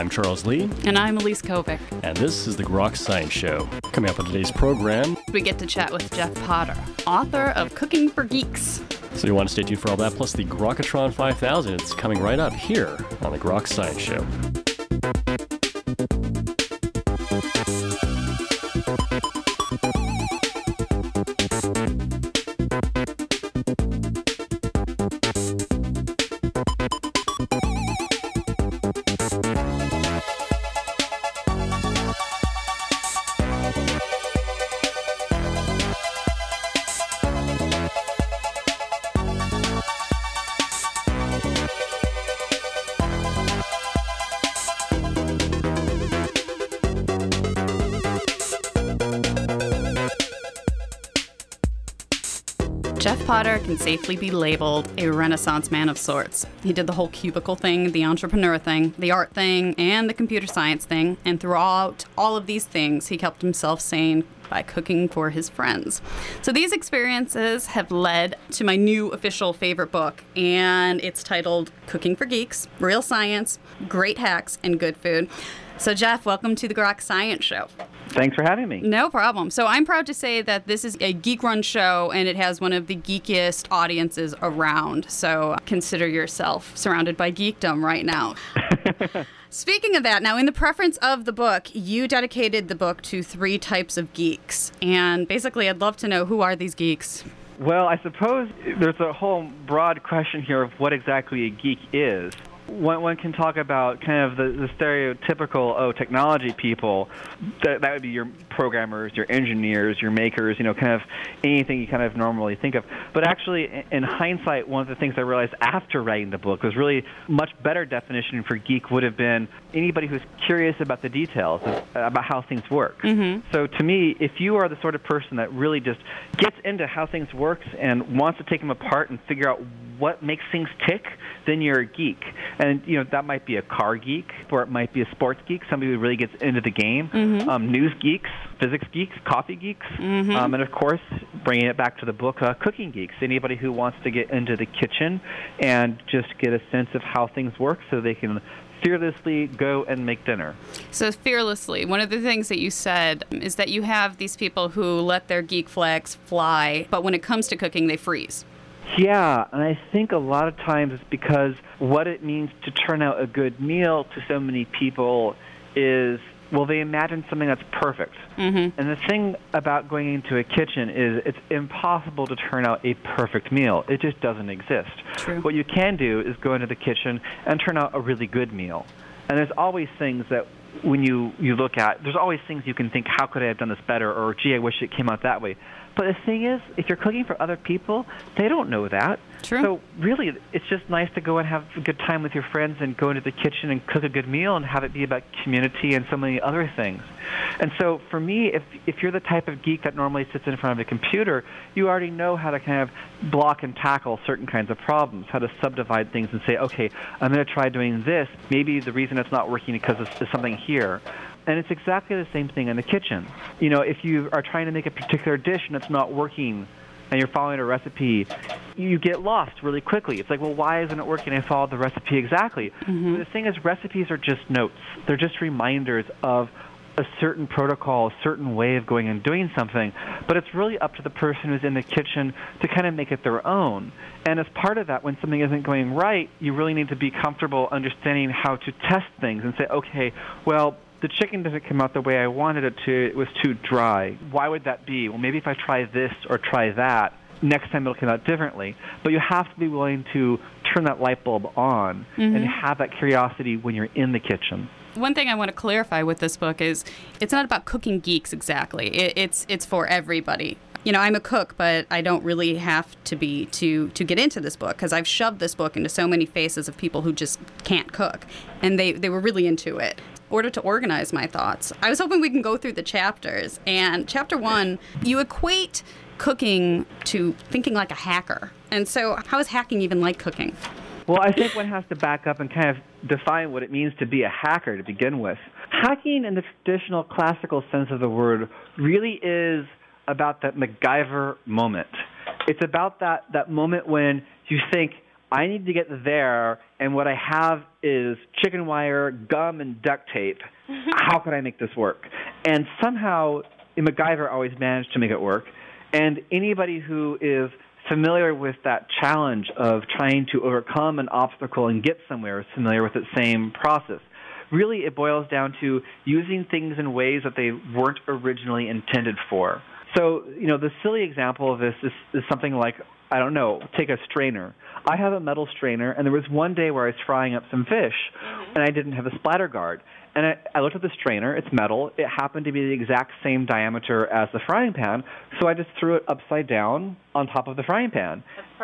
I'm Charles Lee. And I'm Elise Kovic. And this is the Grok Science Show. Coming up on today's program, we get to chat with Jeff Potter, author of Cooking for Geeks. So you want to stay tuned for all that, plus the Grokatron 5000. It's coming right up here on the Grok Science Show. Can safely be labeled a renaissance man of sorts. He did the whole cubicle thing, the entrepreneur thing, the art thing, and the computer science thing, and throughout all of these things, he kept himself sane by cooking for his friends. So these experiences have led to my new official favorite book, and it's titled Cooking for Geeks Real Science, Great Hacks, and Good Food. So, Jeff, welcome to the Grok Science Show. Thanks for having me. No problem. So I'm proud to say that this is a geek run show and it has one of the geekiest audiences around. So consider yourself surrounded by geekdom right now. Speaking of that, now in the preference of the book, you dedicated the book to three types of geeks. And basically, I'd love to know who are these geeks? Well, I suppose there's a whole broad question here of what exactly a geek is one, one can talk about kind of the, the stereotypical oh technology people. That, that would be your programmers your engineers your makers you know kind of anything you kind of normally think of. But actually in hindsight one of the things i realized after writing the book was really much better definition for geek would have been anybody who's curious about the details of, about how things work. Mm-hmm. so to me if you are the sort of person that really just gets into how things works and wants to take them apart and figure out what makes things tick then you're a geek and you know that might be a car geek, or it might be a sports geek, somebody who really gets into the game. Mm-hmm. Um, news geeks, physics geeks, coffee geeks, mm-hmm. um, and of course, bringing it back to the book, uh, cooking geeks. Anybody who wants to get into the kitchen and just get a sense of how things work, so they can fearlessly go and make dinner. So, fearlessly, one of the things that you said is that you have these people who let their geek flags fly, but when it comes to cooking, they freeze. Yeah, and I think a lot of times it's because what it means to turn out a good meal to so many people is well, they imagine something that's perfect. Mm-hmm. And the thing about going into a kitchen is it's impossible to turn out a perfect meal. It just doesn't exist. True. What you can do is go into the kitchen and turn out a really good meal. And there's always things that when you, you look at, there's always things you can think, how could I have done this better? Or, gee, I wish it came out that way. But the thing is, if you're cooking for other people, they don't know that. True. So really, it's just nice to go and have a good time with your friends and go into the kitchen and cook a good meal and have it be about community and so many other things. And so for me, if if you're the type of geek that normally sits in front of a computer, you already know how to kind of block and tackle certain kinds of problems, how to subdivide things and say, okay, I'm going to try doing this. Maybe the reason it's not working is because there's something here. And it's exactly the same thing in the kitchen. You know, if you are trying to make a particular dish and it's not working, and you're following a recipe, you get lost really quickly. It's like, well, why isn't it working? I followed the recipe exactly. Mm-hmm. The thing is, recipes are just notes. They're just reminders of a certain protocol, a certain way of going and doing something. But it's really up to the person who's in the kitchen to kind of make it their own. And as part of that, when something isn't going right, you really need to be comfortable understanding how to test things and say, okay, well, the chicken doesn't come out the way I wanted it to. It was too dry. Why would that be? Well, maybe if I try this or try that, next time it'll come out differently. But you have to be willing to turn that light bulb on mm-hmm. and have that curiosity when you're in the kitchen. One thing I want to clarify with this book is it's not about cooking geeks exactly. It, it's it's for everybody. You know, I'm a cook, but I don't really have to be to to get into this book because I've shoved this book into so many faces of people who just can't cook, and they they were really into it order to organize my thoughts. I was hoping we can go through the chapters. And chapter one, you equate cooking to thinking like a hacker. And so, how is hacking even like cooking? Well, I think one has to back up and kind of define what it means to be a hacker to begin with. Hacking, in the traditional classical sense of the word, really is about that MacGyver moment. It's about that, that moment when you think, I need to get there, and what I have is chicken wire, gum, and duct tape. How can I make this work? And somehow MacGyver always managed to make it work. And anybody who is familiar with that challenge of trying to overcome an obstacle and get somewhere is familiar with the same process. Really, it boils down to using things in ways that they weren't originally intended for. So, you know, the silly example of this is, is something like, I don't know, take a strainer. I have a metal strainer, and there was one day where I was frying up some fish, mm-hmm. and I didn't have a splatter guard. And I, I looked at the strainer, it's metal. It happened to be the exact same diameter as the frying pan, so I just threw it upside down on top of the frying pan.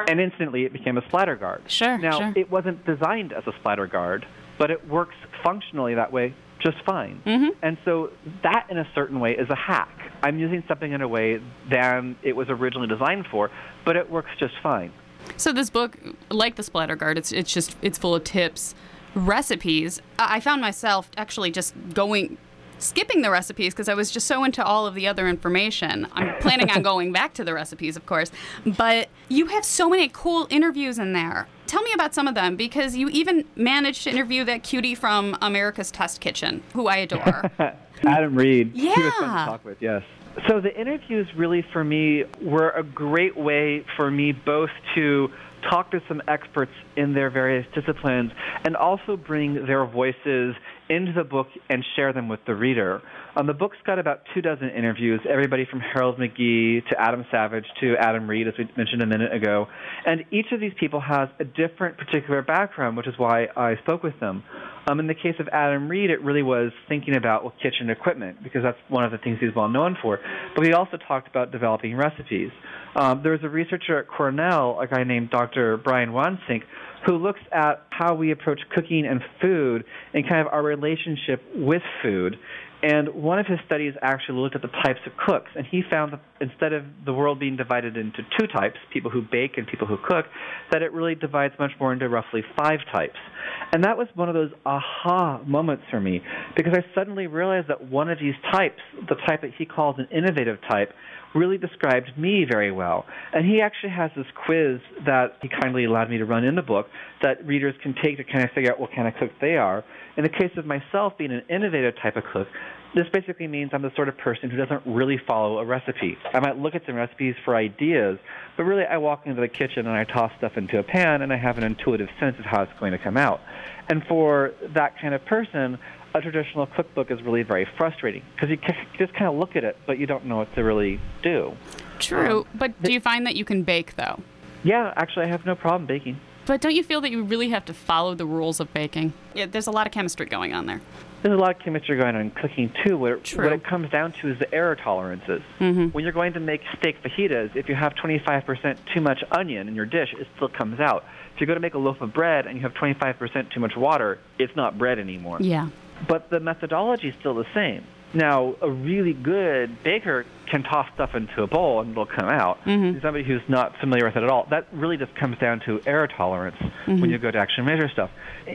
And instantly it became a splatter guard. Sure. Now, sure. it wasn't designed as a splatter guard, but it works functionally that way just fine. Mm-hmm. And so that, in a certain way, is a hack. I'm using something in a way than it was originally designed for, but it works just fine. So this book, like the Splatter Guard, it's it's just it's full of tips, recipes. I I found myself actually just going skipping the recipes because I was just so into all of the other information. I'm planning on going back to the recipes, of course, but you have so many cool interviews in there. Tell me about some of them because you even managed to interview that cutie from America's Test Kitchen, who I adore. Adam Ried. He was fun Yeah. to talk with, yes. So the interviews really for me were a great way for me both to talk to some experts in their various disciplines and also bring their voices into the book and share them with the reader. Um, the book's got about two dozen interviews, everybody from Harold McGee to Adam Savage to Adam Ried, as we mentioned a minute ago. And each of these people has a different particular background, which is why I spoke with them. Um, in the case of Adam Ried, it really was thinking about well, kitchen equipment because that's one of the things he's well known for. But we also talked about developing recipes. Um, there was a researcher at Cornell, a guy named Dr. Brian Wansink, who looks at how we approach cooking and food and kind of our relationship with food. And one of his studies actually looked at the types of cooks, and he found that instead of the world being divided into two types, people who bake and people who cook, that it really divides much more into roughly five types. And that was one of those aha moments for me, because I suddenly realized that one of these types, the type that he calls an innovative type, really described me very well. And he actually has this quiz that he kindly allowed me to run in the book that readers can take to kind of figure out what kind of cook they are. In the case of myself being an innovative type of cook, this basically means I'm the sort of person who doesn't really follow a recipe. I might look at some recipes for ideas, but really I walk into the kitchen and I toss stuff into a pan and I have an intuitive sense of how it's going to come out. And for that kind of person, a traditional cookbook is really very frustrating because you just kind of look at it, but you don't know what to really do. True, but do you find that you can bake though? Yeah, actually, I have no problem baking. But don't you feel that you really have to follow the rules of baking? Yeah, there's a lot of chemistry going on there. There's a lot of chemistry going on in cooking too. What it, what it comes down to is the error tolerances. Mm-hmm. When you're going to make steak fajitas, if you have 25% too much onion in your dish, it still comes out. If you go to make a loaf of bread and you have 25% too much water, it's not bread anymore. Yeah. But the methodology is still the same. Now, a really good baker can toss stuff into a bowl and it'll come out. Mhm. Somebody who's not familiar with it at all, that really just comes down to error tolerance Mm-hmm. when you go to actually measure stuff.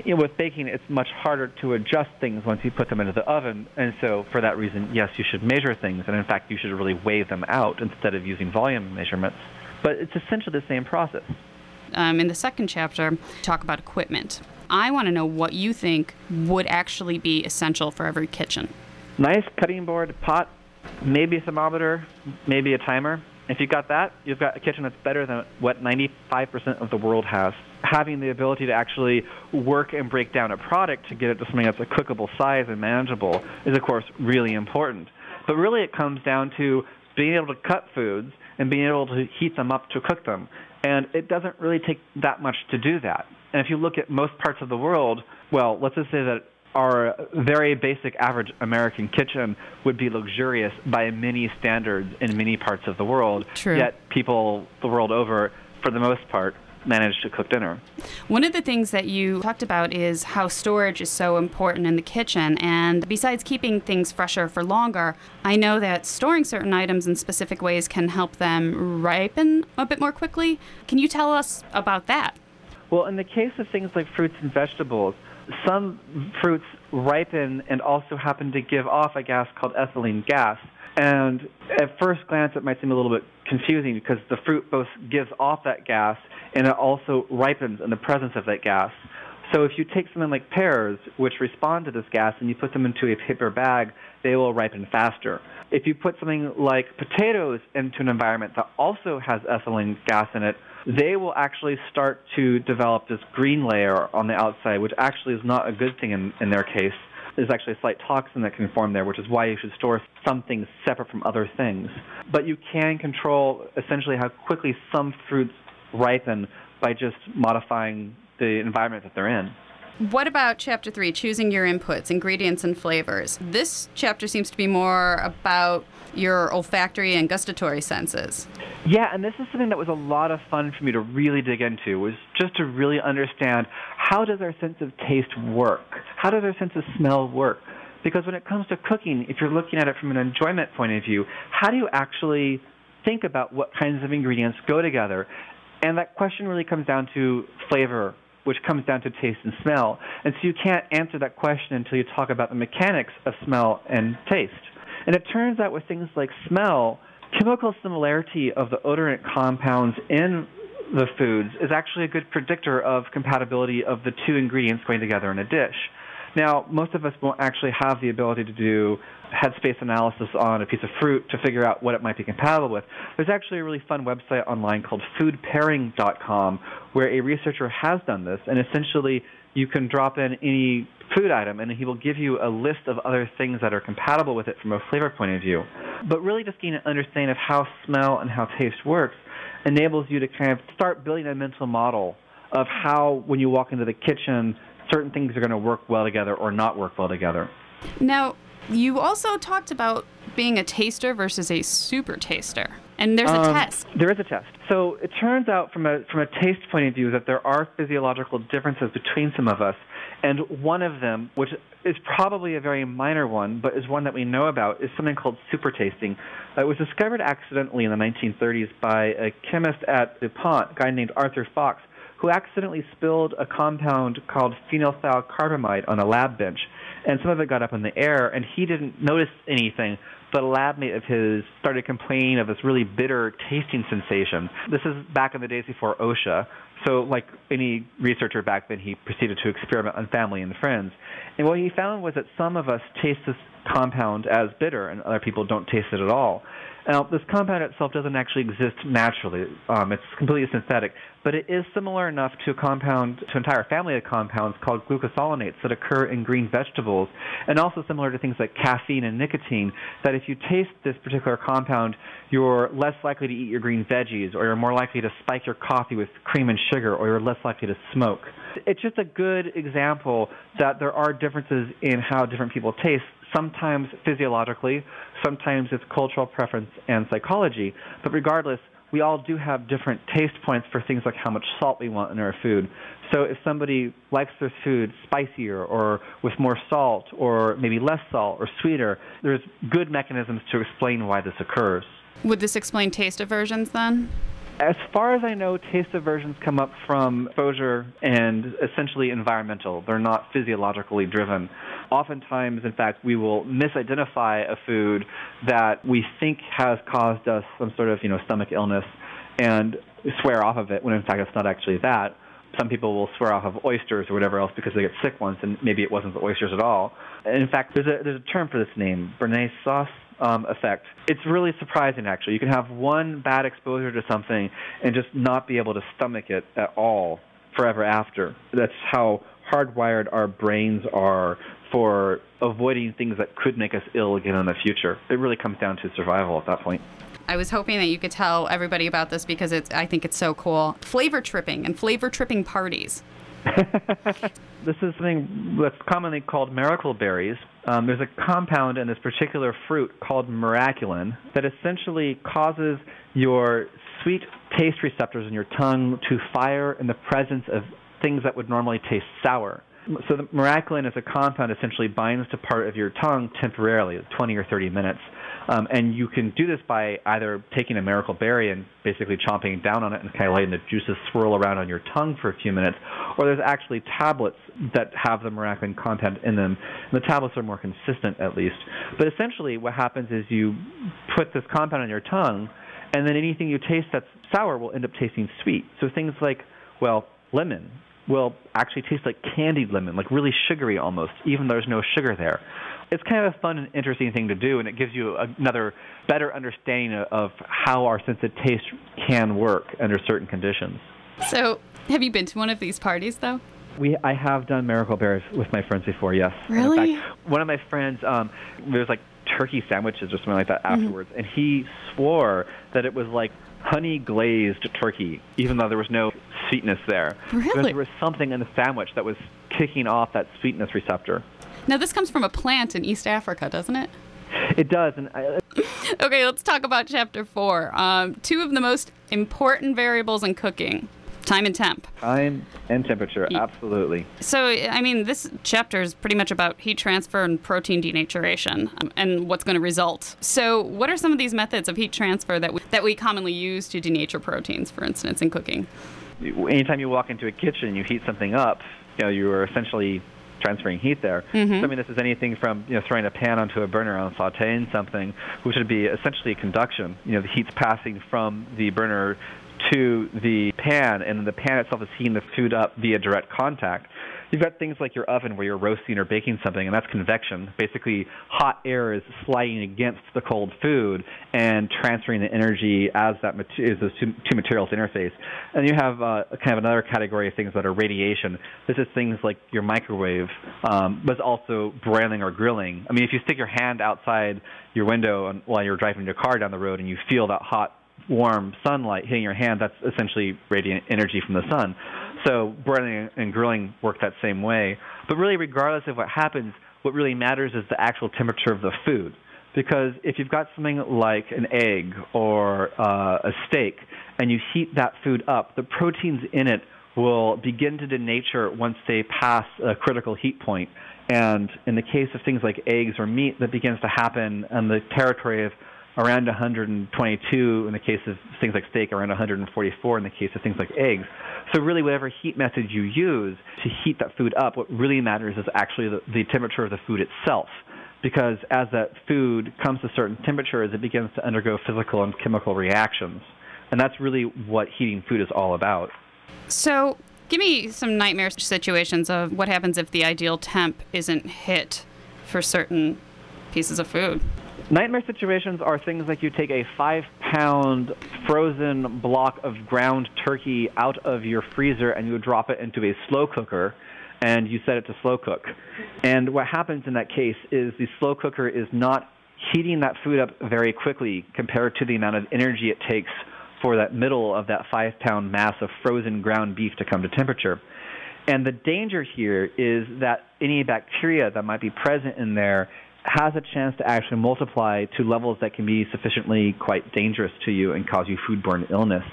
You know, with baking, it's much harder to adjust things once you put them into the oven, and so for that reason, yes, you should measure things, and in fact, you should really weigh them out instead of using volume measurements. But it's essentially the same process. Um, in the second chapter, talk about equipment. I want to know what you think would actually be essential for every kitchen. Nice cutting board, pot, maybe a thermometer, maybe a timer. If you've got that, you've got a kitchen that's better than what 95% of the world has. Having the ability to actually work and break down a product to get it to something that's a cookable size and manageable is, of course, really important. But really, it comes down to being able to cut foods and being able to heat them up to cook them. And it doesn't really take that much to do that. And if you look at most parts of the world, well, let's just say that our very basic average American kitchen would be luxurious by many standards in many parts of the world. True. Yet people the world over, for the most part, manage to cook dinner. One of the things that you talked about is how storage is so important in the kitchen. And besides keeping things fresher for longer, I know that storing certain items in specific ways can help them ripen a bit more quickly. Can you tell us about that? Well, in the case of things like fruits and vegetables, some fruits ripen and also happen to give off a gas called ethylene gas. And at first glance, it might seem a little bit confusing because the fruit both gives off that gas and it also ripens in the presence of that gas. So if you take something like pears, which respond to this gas, and you put them into a paper bag, they will ripen faster. If you put something like potatoes into an environment that also has ethylene gas in it, they will actually start to develop this green layer on the outside, which actually is not a good thing in, in their case. There's actually a slight toxin that can form there, which is why you should store some things separate from other things. But you can control essentially how quickly some fruits ripen by just modifying the environment that they're in. What about chapter three, choosing your inputs, ingredients, and flavors? This chapter seems to be more about your olfactory and gustatory senses. Yeah, and this is something that was a lot of fun for me to really dig into, was just to really understand how does our sense of taste work? How does our sense of smell work? Because when it comes to cooking, if you're looking at it from an enjoyment point of view, how do you actually think about what kinds of ingredients go together? And that question really comes down to flavor which comes down to taste and smell. And so you can't answer that question until you talk about the mechanics of smell and taste. And it turns out with things like smell, chemical similarity of the odorant compounds in the foods is actually a good predictor of compatibility of the two ingredients going together in a dish. Now, most of us won't actually have the ability to do headspace analysis on a piece of fruit to figure out what it might be compatible with. There's actually a really fun website online called foodpairing.com where a researcher has done this, and essentially you can drop in any food item and he will give you a list of other things that are compatible with it from a flavor point of view. But really just getting an understanding of how smell and how taste works enables you to kind of start building a mental model of how when you walk into the kitchen certain things are going to work well together or not work well together. Now, you also talked about being a taster versus a super taster. And there's a um, test. There is a test. So it turns out from a from a taste point of view that there are physiological differences between some of us. And one of them, which is probably a very minor one, but is one that we know about, is something called super tasting. it was discovered accidentally in the 1930s by a chemist at DuPont, a guy named Arthur Fox, who accidentally spilled a compound called phenylthiocarbamide on a lab bench, and some of it got up in the air, and he didn't notice anything. But a lab mate of his started complaining of this really bitter tasting sensation. This is back in the days before OSHA. So, like any researcher back then, he proceeded to experiment on family and friends. And what he found was that some of us taste this compound as bitter, and other people don't taste it at all. Now, this compound itself doesn't actually exist naturally. Um, it's completely synthetic, but it is similar enough to a compound, to an entire family of compounds called glucosinolates that occur in green vegetables, and also similar to things like caffeine and nicotine, that if you taste this particular compound, you're less likely to eat your green veggies, or you're more likely to spike your coffee with cream and sugar, or you're less likely to smoke. It's just a good example that there are differences in how different people taste sometimes physiologically, sometimes it's cultural preference and psychology. But regardless, we all do have different taste points for things like how much salt we want in our food. So if somebody likes their food spicier or with more salt or maybe less salt or sweeter, there's good mechanisms to explain why this occurs. Would this explain taste aversions then? As far as I know, taste aversions come up from exposure and essentially environmental. They're not physiologically driven. Oftentimes, in fact, we will misidentify a food that we think has caused us some sort of, you know, stomach illness and swear off of it when in fact it's not actually that. Some people will swear off of oysters or whatever else because they get sick once and maybe it wasn't the oysters at all. And in fact, there's a, there's a term for this name, Béarnaise sauce um, effect. It's really surprising, actually. You can have one bad exposure to something and just not be able to stomach it at all forever after. That's how hardwired our brains are for avoiding things that could make us ill again in the future. It really comes down to survival at that point. I was hoping that you could tell everybody about this because it's I think it's so cool. Flavor tripping and flavor tripping parties. this is something that's commonly called miracle berries. Um, there's a compound in this particular fruit called miraculin that essentially causes your sweet taste receptors in your tongue to fire in the presence of things that would normally taste sour. So the miraculin as a compound essentially binds to part of your tongue temporarily, 20 or 30 minutes. Um, and you can do this by either taking a miracle berry and basically chomping down on it and kind of letting the juices swirl around on your tongue for a few minutes, or there's actually tablets that have the miraculin content in them. And the tablets are more consistent, at least. But essentially, what happens is you put this compound on your tongue, and then anything you taste that's sour will end up tasting sweet. So things like, well, lemon will actually taste like candied lemon, like really sugary almost, even though there's no sugar there. It's kind of a fun and interesting thing to do, and it gives you another better understanding of how our sense of taste can work under certain conditions. So, have you been to one of these parties though? We, I have done miracle berries with my friends before. Yes. Really? Fact, one of my friends, um, there was like turkey sandwiches or something like that mm-hmm. afterwards, and he swore that it was like honey glazed turkey, even though there was no sweetness there. Really? There was something in the sandwich that was kicking off that sweetness receptor. Now, this comes from a plant in East Africa, doesn't it? It does. And I, okay, let's talk about chapter four. Um, two of the most important variables in cooking time and temp. Time and temperature, absolutely. So, I mean, this chapter is pretty much about heat transfer and protein denaturation um, and what's going to result. So, what are some of these methods of heat transfer that we, that we commonly use to denature proteins, for instance, in cooking? Anytime you walk into a kitchen and you heat something up, you know, you are essentially transferring heat there. Mm-hmm. So, I mean, this is anything from you know throwing a pan onto a burner and sautéing something, which would be essentially a conduction. You know, the heat's passing from the burner to the pan, and the pan itself is heating the food up via direct contact. You've got things like your oven where you're roasting or baking something, and that's convection. Basically, hot air is sliding against the cold food and transferring the energy as that as those two, two materials interface. And you have uh, kind of another category of things that are radiation. This is things like your microwave, um, but also broiling or grilling. I mean, if you stick your hand outside your window while you're driving your car down the road and you feel that hot warm sunlight hitting your hand, that's essentially radiant energy from the sun. So broiling and grilling work that same way. But really, regardless of what happens, what really matters is the actual temperature of the food. Because if you've got something like an egg or uh, a steak and you heat that food up, the proteins in it will begin to denature once they pass a critical heat point. And in the case of things like eggs or meat, that begins to happen in the territory of around 122 in the case of things like steak, around 144 in the case of things like eggs. So really, whatever heat method you use to heat that food up, what really matters is actually the, the temperature of the food itself. Because as that food comes to certain temperatures, it begins to undergo physical and chemical reactions. And that's really what heating food is all about. So, give me some nightmare situations of what happens if the ideal temp isn't hit for certain pieces of food. Nightmare situations are things like you take a five pound frozen block of ground turkey out of your freezer and you drop it into a slow cooker and you set it to slow cook. And what happens in that case is the slow cooker is not heating that food up very quickly compared to the amount of energy it takes for that middle of that five pound mass of frozen ground beef to come to temperature. And the danger here is that any bacteria that might be present in there has a chance to actually multiply to levels that can be sufficiently quite dangerous to you and cause you foodborne illness.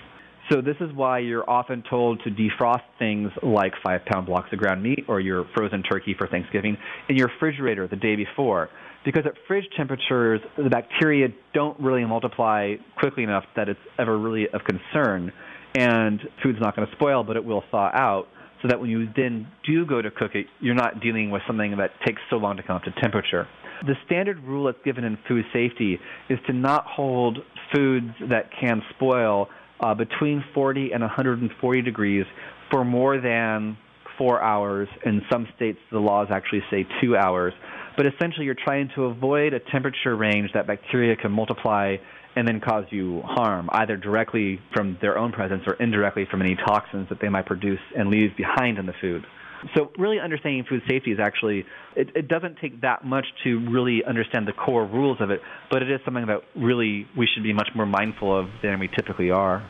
So this is why you're often told to defrost things like five pound blocks of ground meat or your frozen turkey for Thanksgiving in your refrigerator the day before. Because at fridge temperatures, the bacteria don't really multiply quickly enough that it's ever really of concern. And food's not going to spoil, but it will thaw out so that when you then do go to cook it, you're not dealing with something that takes so long to come up to temperature. The standard rule that's given in food safety is to not hold foods that can spoil uh, between 40 and 140 degrees for more than four hours. In some states, the laws actually say two hours. But essentially, you're trying to avoid a temperature range that bacteria can multiply and then cause you harm, either directly from their own presence or indirectly from any toxins that they might produce and leave behind in the food. So really understanding food safety is actually it, it doesn't take that much to really understand the core rules of it, but it is something that really we should be much more mindful of than we typically are.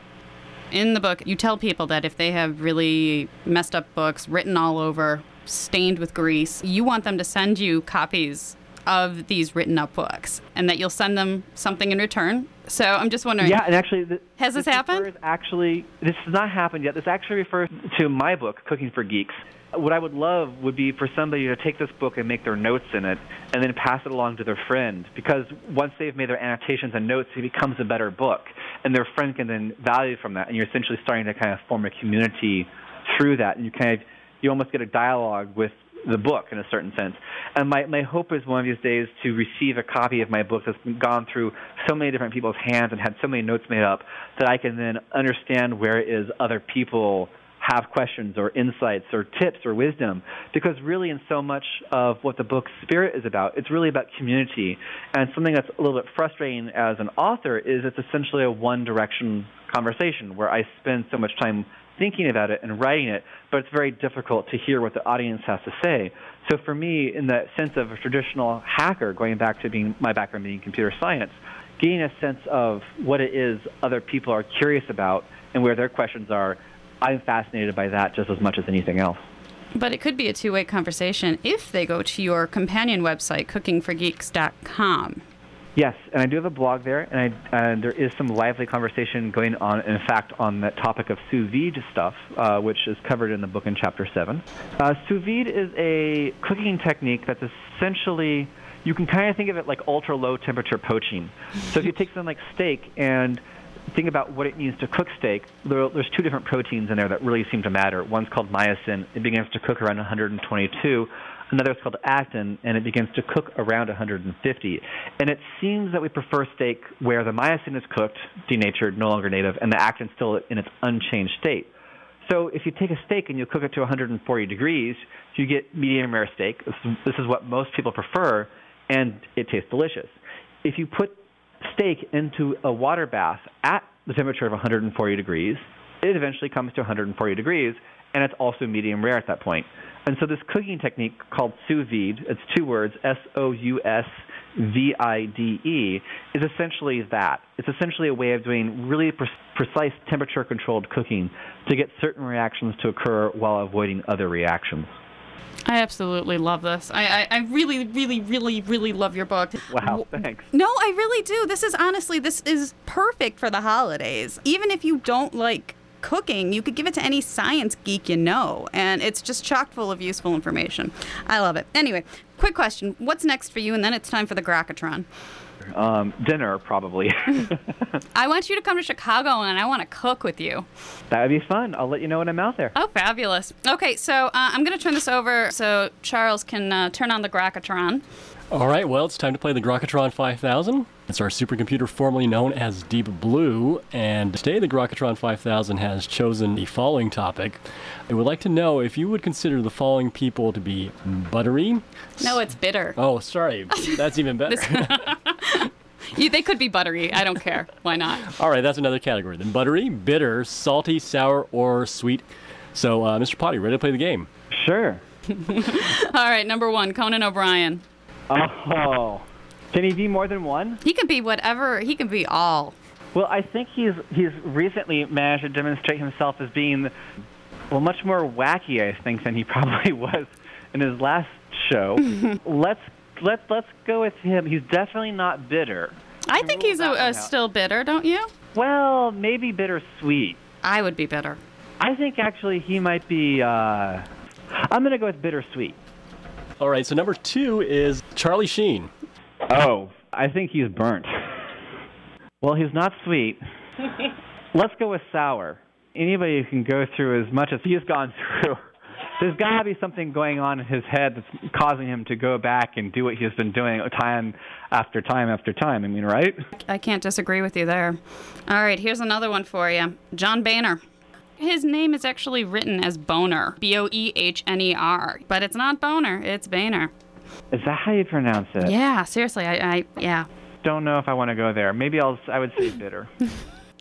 In the book, you tell people that if they have really messed up books written all over, stained with grease, you want them to send you copies of these written up books and that you'll send them something in return. So I'm just wondering. Yeah, and actually, the, has this, this happened? Actually, this has not happened yet. This actually refers to my book, Cooking for Geeks what I would love would be for somebody to take this book and make their notes in it and then pass it along to their friend because once they've made their annotations and notes, it becomes a better book. And their friend can then value from that. And you're essentially starting to kind of form a community through that. And you kind of, you almost get a dialogue with the book in a certain sense. And my, my hope is one of these days to receive a copy of my book that's gone through so many different people's hands and had so many notes made up that I can then understand where it is other people have questions or insights or tips or wisdom. Because really, in so much of what the book's spirit is about, it's really about community. And something that's a little bit frustrating as an author is it's essentially a one direction conversation where I spend so much time thinking about it and writing it, but it's very difficult to hear what the audience has to say. So for me, in the sense of a traditional hacker, going back to being my background being computer science, getting a sense of what it is other people are curious about and where their questions are, I'm fascinated by that just as much as anything else. But it could be a two way conversation if they go to your companion website, cookingforgeeks.com. Yes, and I do have a blog there, and, I, and there is some lively conversation going on, in fact, on that topic of sous vide stuff, uh, which is covered in the book in chapter 7. Uh, sous vide is a cooking technique that's essentially, you can kind of think of it like ultra low temperature poaching. So if you take something like steak and think about what it means to cook steak, there, there's two different proteins in there that really seem to matter. One's called myosin, it begins to cook around 122 Another is called actin, and it begins to cook around 150. And it seems that we prefer steak where the myosin is cooked, denatured, no longer native, and the actin still in its unchanged state. So if you take a steak and you cook it to 140 degrees, you get medium rare steak. This is what most people prefer, and it tastes delicious. If you put steak into a water bath at the temperature of 140 degrees, it eventually comes to 140 degrees, and it's also medium rare at that point. And so this cooking technique called sous vide, it's two words, S-O-U-S-V-I-D-E, is essentially that. It's essentially a way of doing really pre- precise temperature-controlled cooking to get certain reactions to occur while avoiding other reactions. I absolutely love this. I, I, I, really, really, really, really love your book. Wow, thanks. No, I really do. This is honestly, this is perfect for the holidays. Even if you don't like cooking, you could give it to any science geek you know, and it's just chock full of useful information. I love it. Anyway, quick question: What's next for you? And then it's time for the Grokatron. Um, dinner, probably. I want you to come to Chicago and I want to cook with you. That would be fun. I'll let you know when I'm out there. Oh, fabulous. Okay, so uh, I'm going to turn this over so Charles can uh, turn on the Grokatron. All right, well, it's time to play the Grokatron 5000. It's our supercomputer formerly known as Deep Blue, and today the Grokatron 5000 has chosen the following topic. I would like to know if you would consider the following people to be buttery. No, it's bitter. Oh, sorry. That's even better. You, they could be buttery. I don't care. Why not? All right, that's another category. Then buttery, bitter, salty, sour, or sweet. So, uh, Mr. Potter, ready to play the game? Sure. All right, number one, Conan O'Brien. Oh. Can he be more than one? He can be whatever. He can be all. Well, I think he's he's recently managed to demonstrate himself as being well much more wacky, I think, than he probably was in his last show. let's let's let's go with him. He's definitely not bitter. I think he's a, a still bitter, don't you? Well, maybe bittersweet. I would be bitter. I think actually he might be. Uh, I'm going to go with bittersweet. All right, so number two is Charlie Sheen. Oh, I think he's burnt. Well, he's not sweet. Let's go with sour. Anybody who can go through as much as he's gone through, there's got to be something going on in his head that's causing him to go back and do what he's been doing time after time after time. I mean, right? I can't disagree with you there. All right, here's another one for you John Boehner. His name is actually written as Boner, B O E H N E R, but it's not Boner, it's Boehner. Is that how you pronounce it? Yeah, seriously, I, I yeah. Don't know if I want to go there. Maybe I'll. I would say bitter.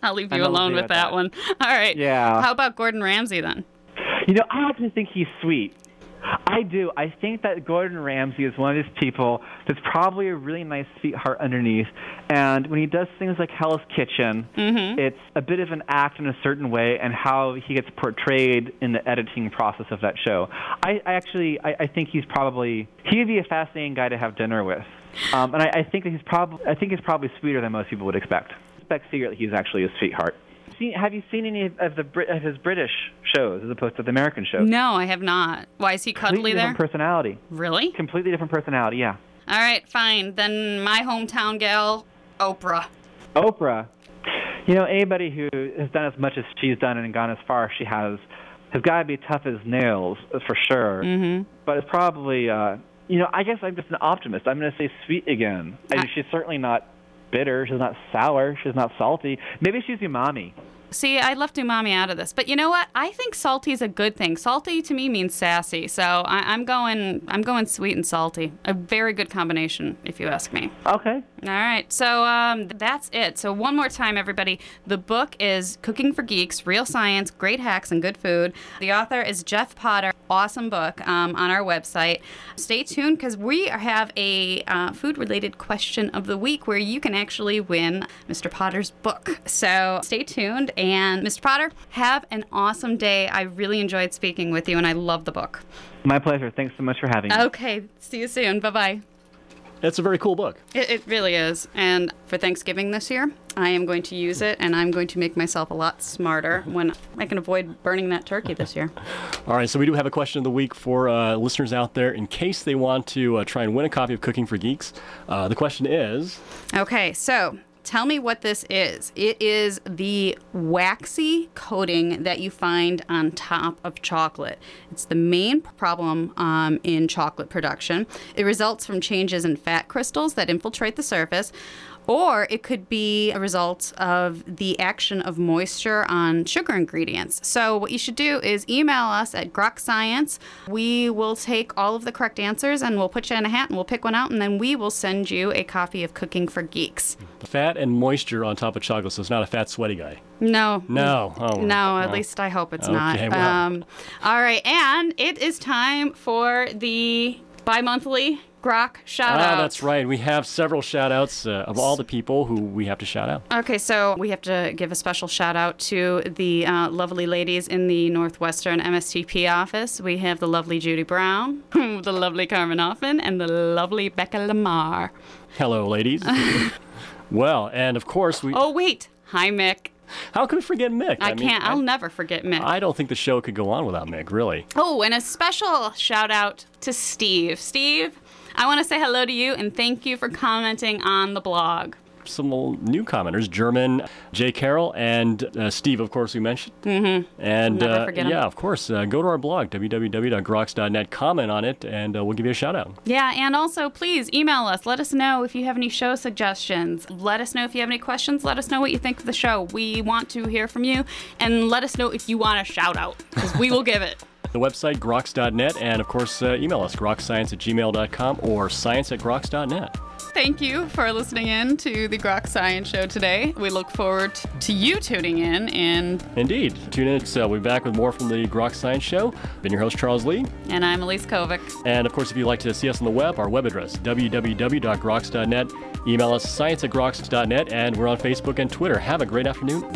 I'll leave you alone with that, that one. All right. Yeah. How about Gordon Ramsay then? You know, I actually think he's sweet. I do. I think that Gordon Ramsay is one of these people that's probably a really nice sweetheart underneath. And when he does things like Hell's Kitchen, mm-hmm. it's a bit of an act in a certain way, and how he gets portrayed in the editing process of that show. I, I actually, I, I think he's probably he'd be a fascinating guy to have dinner with. Um, and I, I think that he's probably, I think he's probably sweeter than most people would expect. I suspect secretly he's actually a sweetheart seen, have you seen any of the of his British shows as opposed to the American shows? No, I have not. Why is he cuddly Completely there? different personality. Really? Completely different personality. Yeah. All right, fine. Then my hometown gal, Oprah. Oprah. You know, anybody who has done as much as she's done and gone as far as she has has got to be tough as nails for sure. Mm-hmm. But it's probably, uh, you know, I guess I'm just an optimist. I'm going to say sweet again. I, she's certainly not bitter. She's not sour. She's not salty. Maybe she's umami. See, I left umami out of this, but you know what? I think salty is a good thing. Salty to me means sassy, so I, am going. I'm going sweet and salty. A very good combination, if you ask me. Okay. All right, so um, that's it. So one more time, everybody. The book is Cooking for Geeks: Real Science, Great Hacks, and Good Food. The author is Jeff Potter. Awesome book um, on our website. Stay tuned because we have a uh, food-related question of the week where you can actually win Mr. Potter's book. So stay tuned. And Mr. Potter, have an awesome day. I really enjoyed speaking with you, and I love the book. My pleasure. Thanks so much for having me. Okay. See you soon. Bye bye. It's a very cool book. It, it, really is. And for Thanksgiving this year, I am going to use it and I'm going to make myself a lot smarter when I can avoid burning that turkey this year. All right, so we do have a question of the week for uh, listeners out there in case they want to uh, try and win a copy of Cooking for Geeks. Uh, the question is Okay, so Tell me what this is. It is the waxy coating that you find on top of chocolate. It's the main problem um, in chocolate production. It results from changes in fat crystals that infiltrate the surface or it could be a result of the action of moisture on sugar ingredients. So, what you should do is email us at Grok Science. We will take all of the correct answers and we'll put you in a hat and we'll pick one out, and then we will send you a copy of Cooking for Geeks. Fat and moisture on top of chocolate, so it's not a fat, sweaty guy. No. No. Oh, no, at least I hope it's okay, not. Well. Um, all right, and it is time for the bi monthly Grok shout out. Ah, that's right. We have several shout outs uh, of all the people who we have to shout out. Okay, so we have to give a special shout out to the uh, lovely ladies in the Northwestern MSTP office. We have the lovely Judy Brown, the lovely Carmen Hoffman, and the lovely Becca Lamar. Hello, ladies. well, and of course, we. Oh, wait. Hi, Mick. How can we forget Mick? I, I mean, can't. I'll I, never forget Mick. I don't think the show could go on without Mick, really. Oh, and a special shout out to Steve. Steve, I want to say hello to you and thank you for commenting on the blog. Some new commenters, German, Jay Carroll, and uh, Steve, of course, we mentioned. Mm-hmm. And uh, yeah, of course, uh, go to our blog, www.groks.net, comment on it, and uh, we'll give you a shout out. Yeah, and also please email us. Let us know if you have any show suggestions. Let us know if you have any questions. Let us know what you think of the show. We want to hear from you, and let us know if you want a shout out, because we will give it the website, groks.net, and of course, uh, email us, grokscience at gmail.com or science at groks.net. Thank you for listening in to the Grok Science Show today. We look forward to you tuning in. And indeed, tune in. So we'll be back with more from the Grok Science Show. Been your host Charles Lee, and I'm Elise Kovic. And of course, if you'd like to see us on the web, our web address www.groks.net. Email us science at groks.net, and we're on Facebook and Twitter. Have a great afternoon.